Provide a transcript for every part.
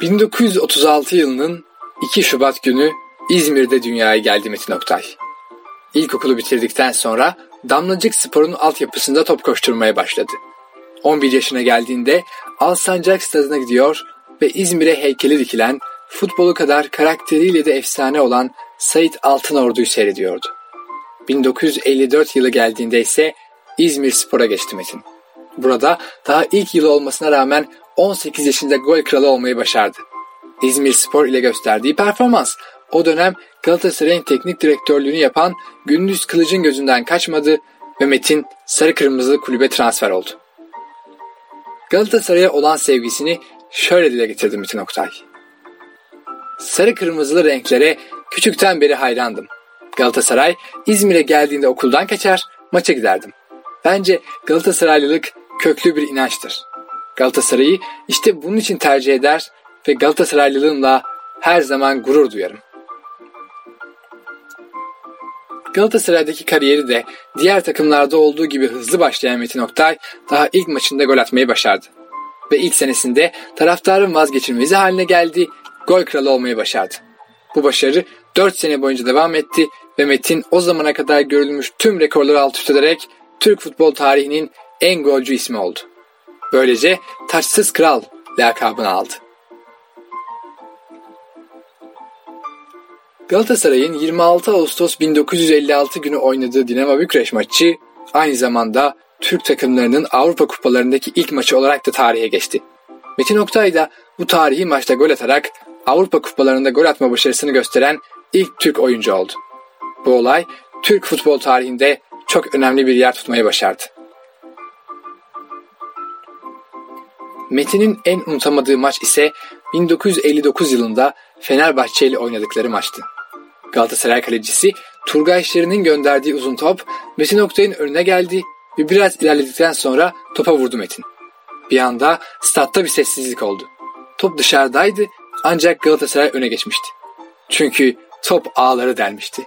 1936 yılının 2 Şubat günü İzmir'de dünyaya geldi Metin Oktay. İlkokulu bitirdikten sonra Damlacık Spor'un altyapısında top koşturmaya başladı. 11 yaşına geldiğinde Alsancak Stadı'na gidiyor ve İzmir'e heykeli dikilen, futbolu kadar karakteriyle de efsane olan Sait Altınordu'yu seyrediyordu. 1954 yılı geldiğinde ise İzmir Spor'a geçti Metin. Burada daha ilk yılı olmasına rağmen 18 yaşında gol kralı olmayı başardı. İzmir Spor ile gösterdiği performans o dönem Galatasaray'ın teknik direktörlüğünü yapan Gündüz Kılıç'ın gözünden kaçmadı ve Metin sarı kırmızılı kulübe transfer oldu. Galatasaray'a olan sevgisini şöyle dile getirdi Metin Oktay. Sarı kırmızılı renklere küçükten beri hayrandım. Galatasaray İzmir'e geldiğinde okuldan kaçar, maça giderdim. Bence Galatasaraylılık köklü bir inançtır. Galatasaray'ı işte bunun için tercih eder ve Galatasaraylılığımla her zaman gurur duyarım. Galatasaray'daki kariyeri de diğer takımlarda olduğu gibi hızlı başlayan Metin Oktay daha ilk maçında gol atmayı başardı. Ve ilk senesinde taraftarın vazgeçilmezi haline geldi, gol kralı olmayı başardı. Bu başarı 4 sene boyunca devam etti ve Metin o zamana kadar görülmüş tüm rekorları alt üst ederek Türk futbol tarihinin en golcü ismi oldu. Böylece taçsız kral lakabını aldı. Galatasaray'ın 26 Ağustos 1956 günü oynadığı Dinamo Bükreş maçı aynı zamanda Türk takımlarının Avrupa kupalarındaki ilk maçı olarak da tarihe geçti. Metin Oktay da bu tarihi maçta gol atarak Avrupa kupalarında gol atma başarısını gösteren ilk Türk oyuncu oldu. Bu olay Türk futbol tarihinde çok önemli bir yer tutmayı başardı. Metin'in en unutamadığı maç ise 1959 yılında Fenerbahçe ile oynadıkları maçtı. Galatasaray kalecisi Turgay Şirin'in gönderdiği uzun top Metin Oktay'ın önüne geldi ve biraz ilerledikten sonra topa vurdu Metin. Bir anda statta bir sessizlik oldu. Top dışarıdaydı ancak Galatasaray öne geçmişti. Çünkü top ağları delmişti.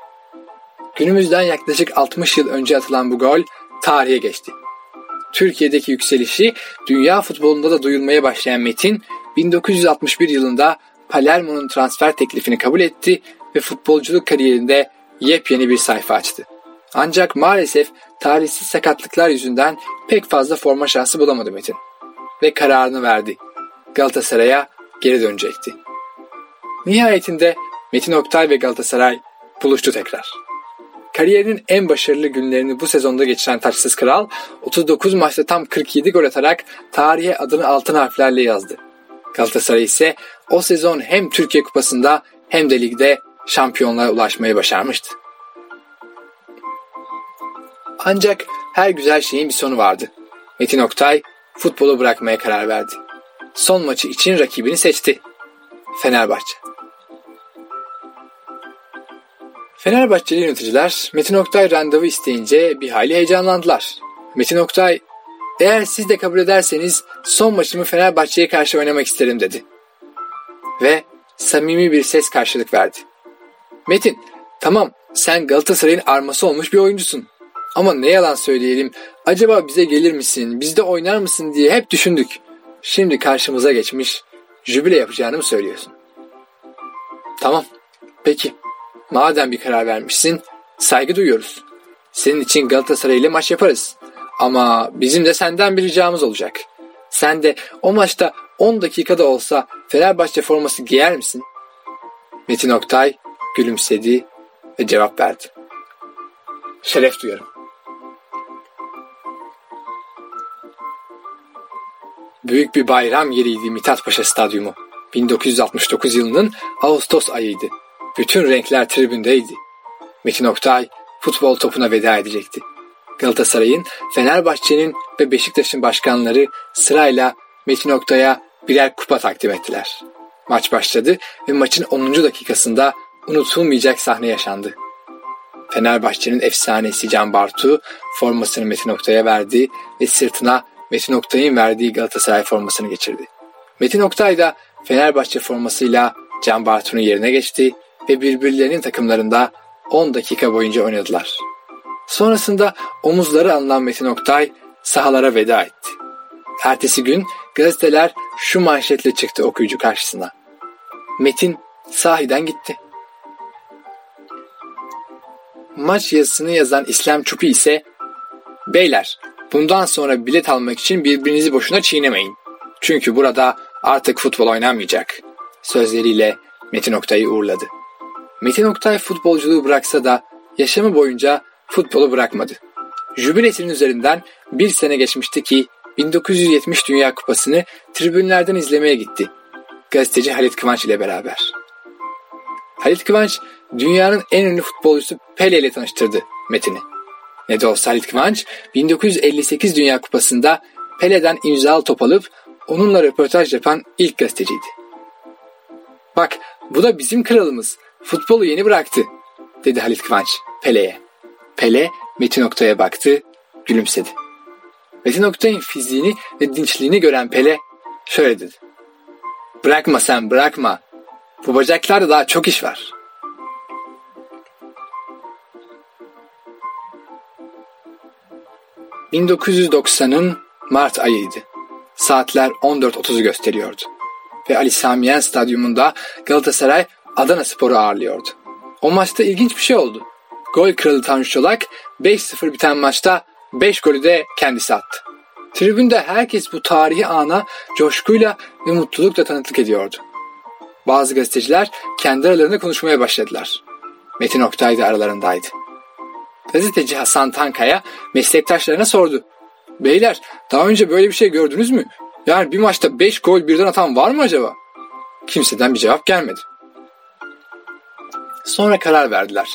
Günümüzden yaklaşık 60 yıl önce atılan bu gol tarihe geçti. Türkiye'deki yükselişi dünya futbolunda da duyulmaya başlayan Metin 1961 yılında Palermo'nun transfer teklifini kabul etti ve futbolculuk kariyerinde yepyeni bir sayfa açtı. Ancak maalesef talihsiz sakatlıklar yüzünden pek fazla forma şansı bulamadı Metin. Ve kararını verdi. Galatasaray'a geri dönecekti. Nihayetinde Metin Oktay ve Galatasaray buluştu tekrar. Kariyerinin en başarılı günlerini bu sezonda geçiren taçsız kral 39 maçta tam 47 gol atarak tarihe adını altın harflerle yazdı. Galatasaray ise o sezon hem Türkiye Kupası'nda hem de ligde şampiyonluğa ulaşmayı başarmıştı. Ancak her güzel şeyin bir sonu vardı. Metin Oktay futbolu bırakmaya karar verdi. Son maçı için rakibini seçti. Fenerbahçe. Fenerbahçeli yöneticiler Metin Oktay randevu isteyince bir hayli heyecanlandılar. Metin Oktay, eğer siz de kabul ederseniz son maçımı Fenerbahçe'ye karşı oynamak isterim dedi. Ve samimi bir ses karşılık verdi. Metin, tamam sen Galatasaray'ın arması olmuş bir oyuncusun. Ama ne yalan söyleyelim, acaba bize gelir misin, bizde oynar mısın diye hep düşündük. Şimdi karşımıza geçmiş, jübile yapacağını mı söylüyorsun? Tamam, peki. Madem bir karar vermişsin, saygı duyuyoruz. Senin için Galatasaray ile maç yaparız. Ama bizim de senden bir ricamız olacak. Sen de o maçta 10 dakikada olsa Fenerbahçe forması giyer misin? Metin Oktay gülümsedi ve cevap verdi. Şeref duyarım. Büyük bir bayram yeriydi Mithat Paşa Stadyumu. 1969 yılının Ağustos ayıydı. Bütün renkler tribündeydi. Metin Oktay futbol topuna veda edecekti. Galatasaray'ın, Fenerbahçe'nin ve Beşiktaş'ın başkanları sırayla Metin Oktay'a birer kupa takdim ettiler. Maç başladı ve maçın 10. dakikasında unutulmayacak sahne yaşandı. Fenerbahçe'nin efsanesi Can Bartu formasını Metin Oktay'a verdi ve sırtına Metin Oktay'ın verdiği Galatasaray formasını geçirdi. Metin Oktay da Fenerbahçe formasıyla Can Bartu'nun yerine geçti ve birbirlerinin takımlarında 10 dakika boyunca oynadılar. Sonrasında omuzları alınan Metin Oktay sahalara veda etti. Ertesi gün gazeteler şu manşetle çıktı okuyucu karşısına. Metin sahiden gitti. Maç yazısını yazan İslam Çupi ise Beyler bundan sonra bilet almak için birbirinizi boşuna çiğnemeyin. Çünkü burada artık futbol oynanmayacak. Sözleriyle Metin Oktay'ı uğurladı. Metin Oktay futbolculuğu bıraksa da yaşamı boyunca futbolu bırakmadı. Jübilesinin üzerinden bir sene geçmişti ki 1970 Dünya Kupası'nı tribünlerden izlemeye gitti. Gazeteci Halit Kıvanç ile beraber. Halit Kıvanç dünyanın en ünlü futbolcusu Pele ile tanıştırdı Metin'i. Ne de olsa Halit Kıvanç 1958 Dünya Kupası'nda Pele'den imzalı top alıp onunla röportaj yapan ilk gazeteciydi. Bak bu da bizim kralımız. Futbolu yeni bıraktı dedi Halit Kıvanç Pele'ye. Pele Metin Oktay'a baktı, gülümsedi. Metin Oktay'ın fiziğini ve dinçliğini gören Pele şöyle dedi. Bırakma sen bırakma. Bu bacaklarda daha çok iş var. ...1990'ın Mart ayıydı. Saatler 14.30'u gösteriyordu. Ve Ali Samiyen Stadyumunda Galatasaray Adana Spor'u ağırlıyordu. O maçta ilginç bir şey oldu. Gol kralı Tanju Çolak 5-0 biten maçta 5 golü de kendisi attı. Tribünde herkes bu tarihi ana coşkuyla ve mutlulukla tanıklık ediyordu. Bazı gazeteciler kendi aralarında konuşmaya başladılar. Metin Oktay da aralarındaydı. Gazeteci Hasan Tankaya meslektaşlarına sordu. Beyler daha önce böyle bir şey gördünüz mü? Yani bir maçta 5 gol birden atan var mı acaba? Kimseden bir cevap gelmedi. Sonra karar verdiler.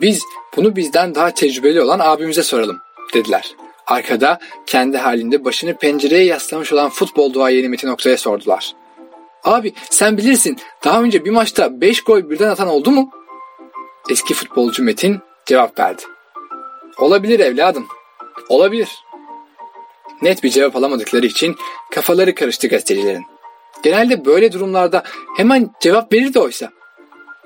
Biz bunu bizden daha tecrübeli olan abimize soralım dediler. Arkada kendi halinde başını pencereye yaslamış olan futbol duayeni Metin Oktay'a sordular. Abi sen bilirsin daha önce bir maçta 5 gol birden atan oldu mu? Eski futbolcu Metin cevap verdi. Olabilir evladım. Olabilir. Net bir cevap alamadıkları için kafaları karıştı gazetecilerin. Genelde böyle durumlarda hemen cevap verirdi oysa.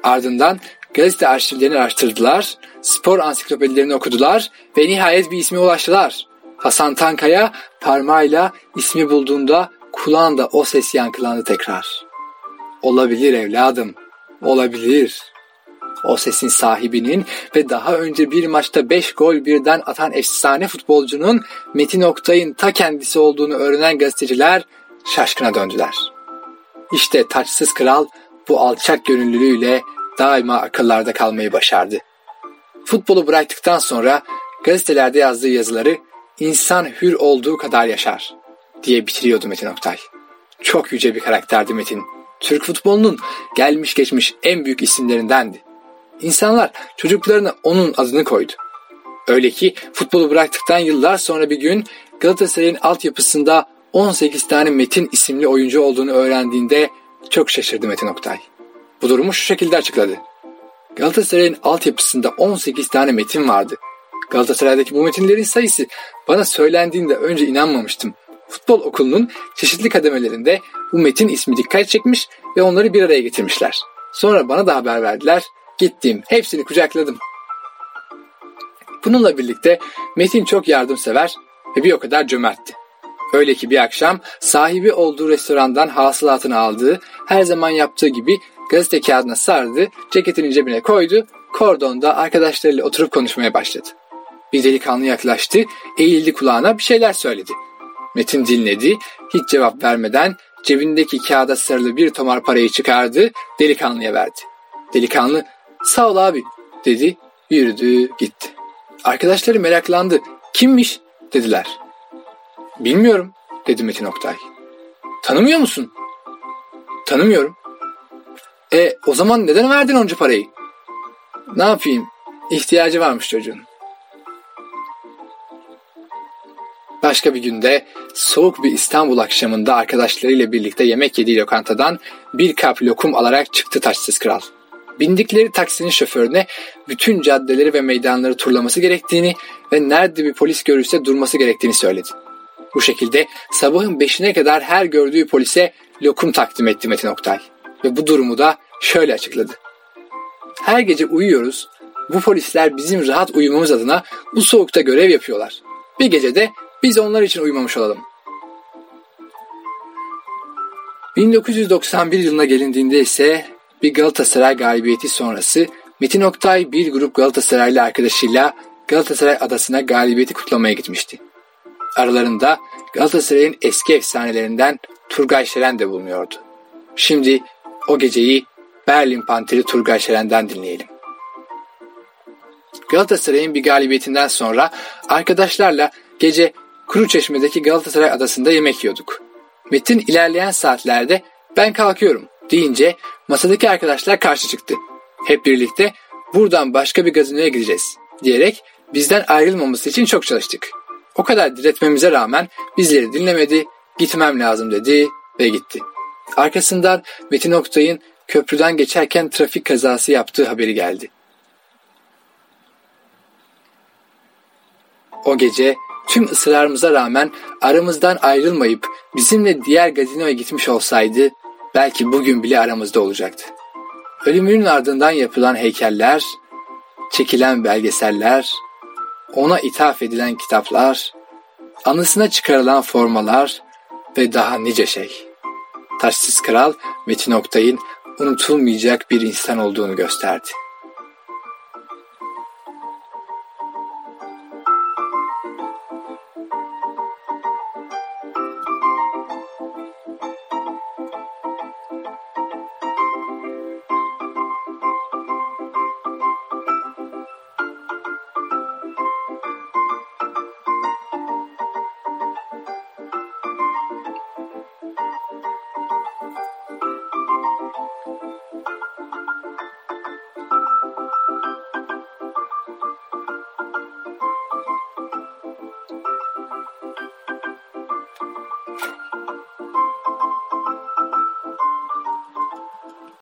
Ardından Gazete arşivlerini araştırdılar, spor ansiklopedilerini okudular ve nihayet bir isme ulaştılar. Hasan Tankaya parmağıyla ismi bulduğunda kulağında o ses yankılandı tekrar. Olabilir evladım, olabilir. O sesin sahibinin ve daha önce bir maçta 5 gol birden atan efsane futbolcunun Metin Oktay'ın ta kendisi olduğunu öğrenen gazeteciler şaşkına döndüler. İşte taçsız kral bu alçak gönüllülüğüyle daima akıllarda kalmayı başardı. Futbolu bıraktıktan sonra gazetelerde yazdığı yazıları insan hür olduğu kadar yaşar diye bitiriyordu Metin Oktay. Çok yüce bir karakterdi Metin. Türk futbolunun gelmiş geçmiş en büyük isimlerindendi. İnsanlar çocuklarına onun adını koydu. Öyle ki futbolu bıraktıktan yıllar sonra bir gün Galatasaray'ın altyapısında 18 tane Metin isimli oyuncu olduğunu öğrendiğinde çok şaşırdı Metin Oktay. Bu durumu şu şekilde açıkladı. Galatasaray'ın altyapısında 18 tane metin vardı. Galatasaray'daki bu metinlerin sayısı bana söylendiğinde önce inanmamıştım. Futbol okulunun çeşitli kademelerinde bu metin ismi dikkat çekmiş ve onları bir araya getirmişler. Sonra bana da haber verdiler. Gittim, hepsini kucakladım. Bununla birlikte Metin çok yardımsever ve bir o kadar cömertti. Öyle ki bir akşam sahibi olduğu restorandan hasılatını aldığı, her zaman yaptığı gibi Gazete kağıdına sardı, ceketinin cebine koydu, kordonda arkadaşlarıyla oturup konuşmaya başladı. Bir delikanlı yaklaştı, eğildi kulağına bir şeyler söyledi. Metin dinledi, hiç cevap vermeden cebindeki kağıda sarılı bir tomar parayı çıkardı, delikanlıya verdi. Delikanlı, sağ ol abi, dedi, yürüdü, gitti. Arkadaşları meraklandı, kimmiş, dediler. Bilmiyorum, dedi Metin Oktay. Tanımıyor musun? Tanımıyorum. E o zaman neden verdin onca parayı? Ne yapayım? İhtiyacı varmış çocuğun. Başka bir günde soğuk bir İstanbul akşamında arkadaşlarıyla birlikte yemek yediği lokantadan bir kap lokum alarak çıktı taçsız kral. Bindikleri taksinin şoförüne bütün caddeleri ve meydanları turlaması gerektiğini ve nerede bir polis görürse durması gerektiğini söyledi. Bu şekilde sabahın beşine kadar her gördüğü polise lokum takdim etti Metin Oktay ve bu durumu da şöyle açıkladı. Her gece uyuyoruz. Bu polisler bizim rahat uyumamız adına bu soğukta görev yapıyorlar. Bir gece de biz onlar için uyumamış olalım. 1991 yılına gelindiğinde ise bir Galatasaray galibiyeti sonrası Metin Oktay bir grup Galatasaraylı arkadaşıyla Galatasaray adasına galibiyeti kutlamaya gitmişti. Aralarında Galatasaray'ın eski efsanelerinden Turgay Şeren de bulunuyordu. Şimdi o geceyi Berlin Panteri Turgay Şeren'den dinleyelim. Galatasaray'ın bir galibiyetinden sonra arkadaşlarla gece Kuruçeşme'deki Galatasaray adasında yemek yiyorduk. Metin ilerleyen saatlerde ben kalkıyorum deyince masadaki arkadaşlar karşı çıktı. Hep birlikte buradan başka bir gazinoya gideceğiz diyerek bizden ayrılmaması için çok çalıştık. O kadar diretmemize rağmen bizleri dinlemedi, gitmem lazım dedi ve gitti. Arkasından Metin Oktay'ın köprüden geçerken trafik kazası yaptığı haberi geldi. O gece tüm ısrarımıza rağmen aramızdan ayrılmayıp bizimle diğer gazinoya gitmiş olsaydı belki bugün bile aramızda olacaktı. Ölümünün ardından yapılan heykeller, çekilen belgeseller, ona ithaf edilen kitaplar, anısına çıkarılan formalar ve daha nice şey. Taşsız Kral Metin Oktay'ın unutulmayacak bir insan olduğunu gösterdi.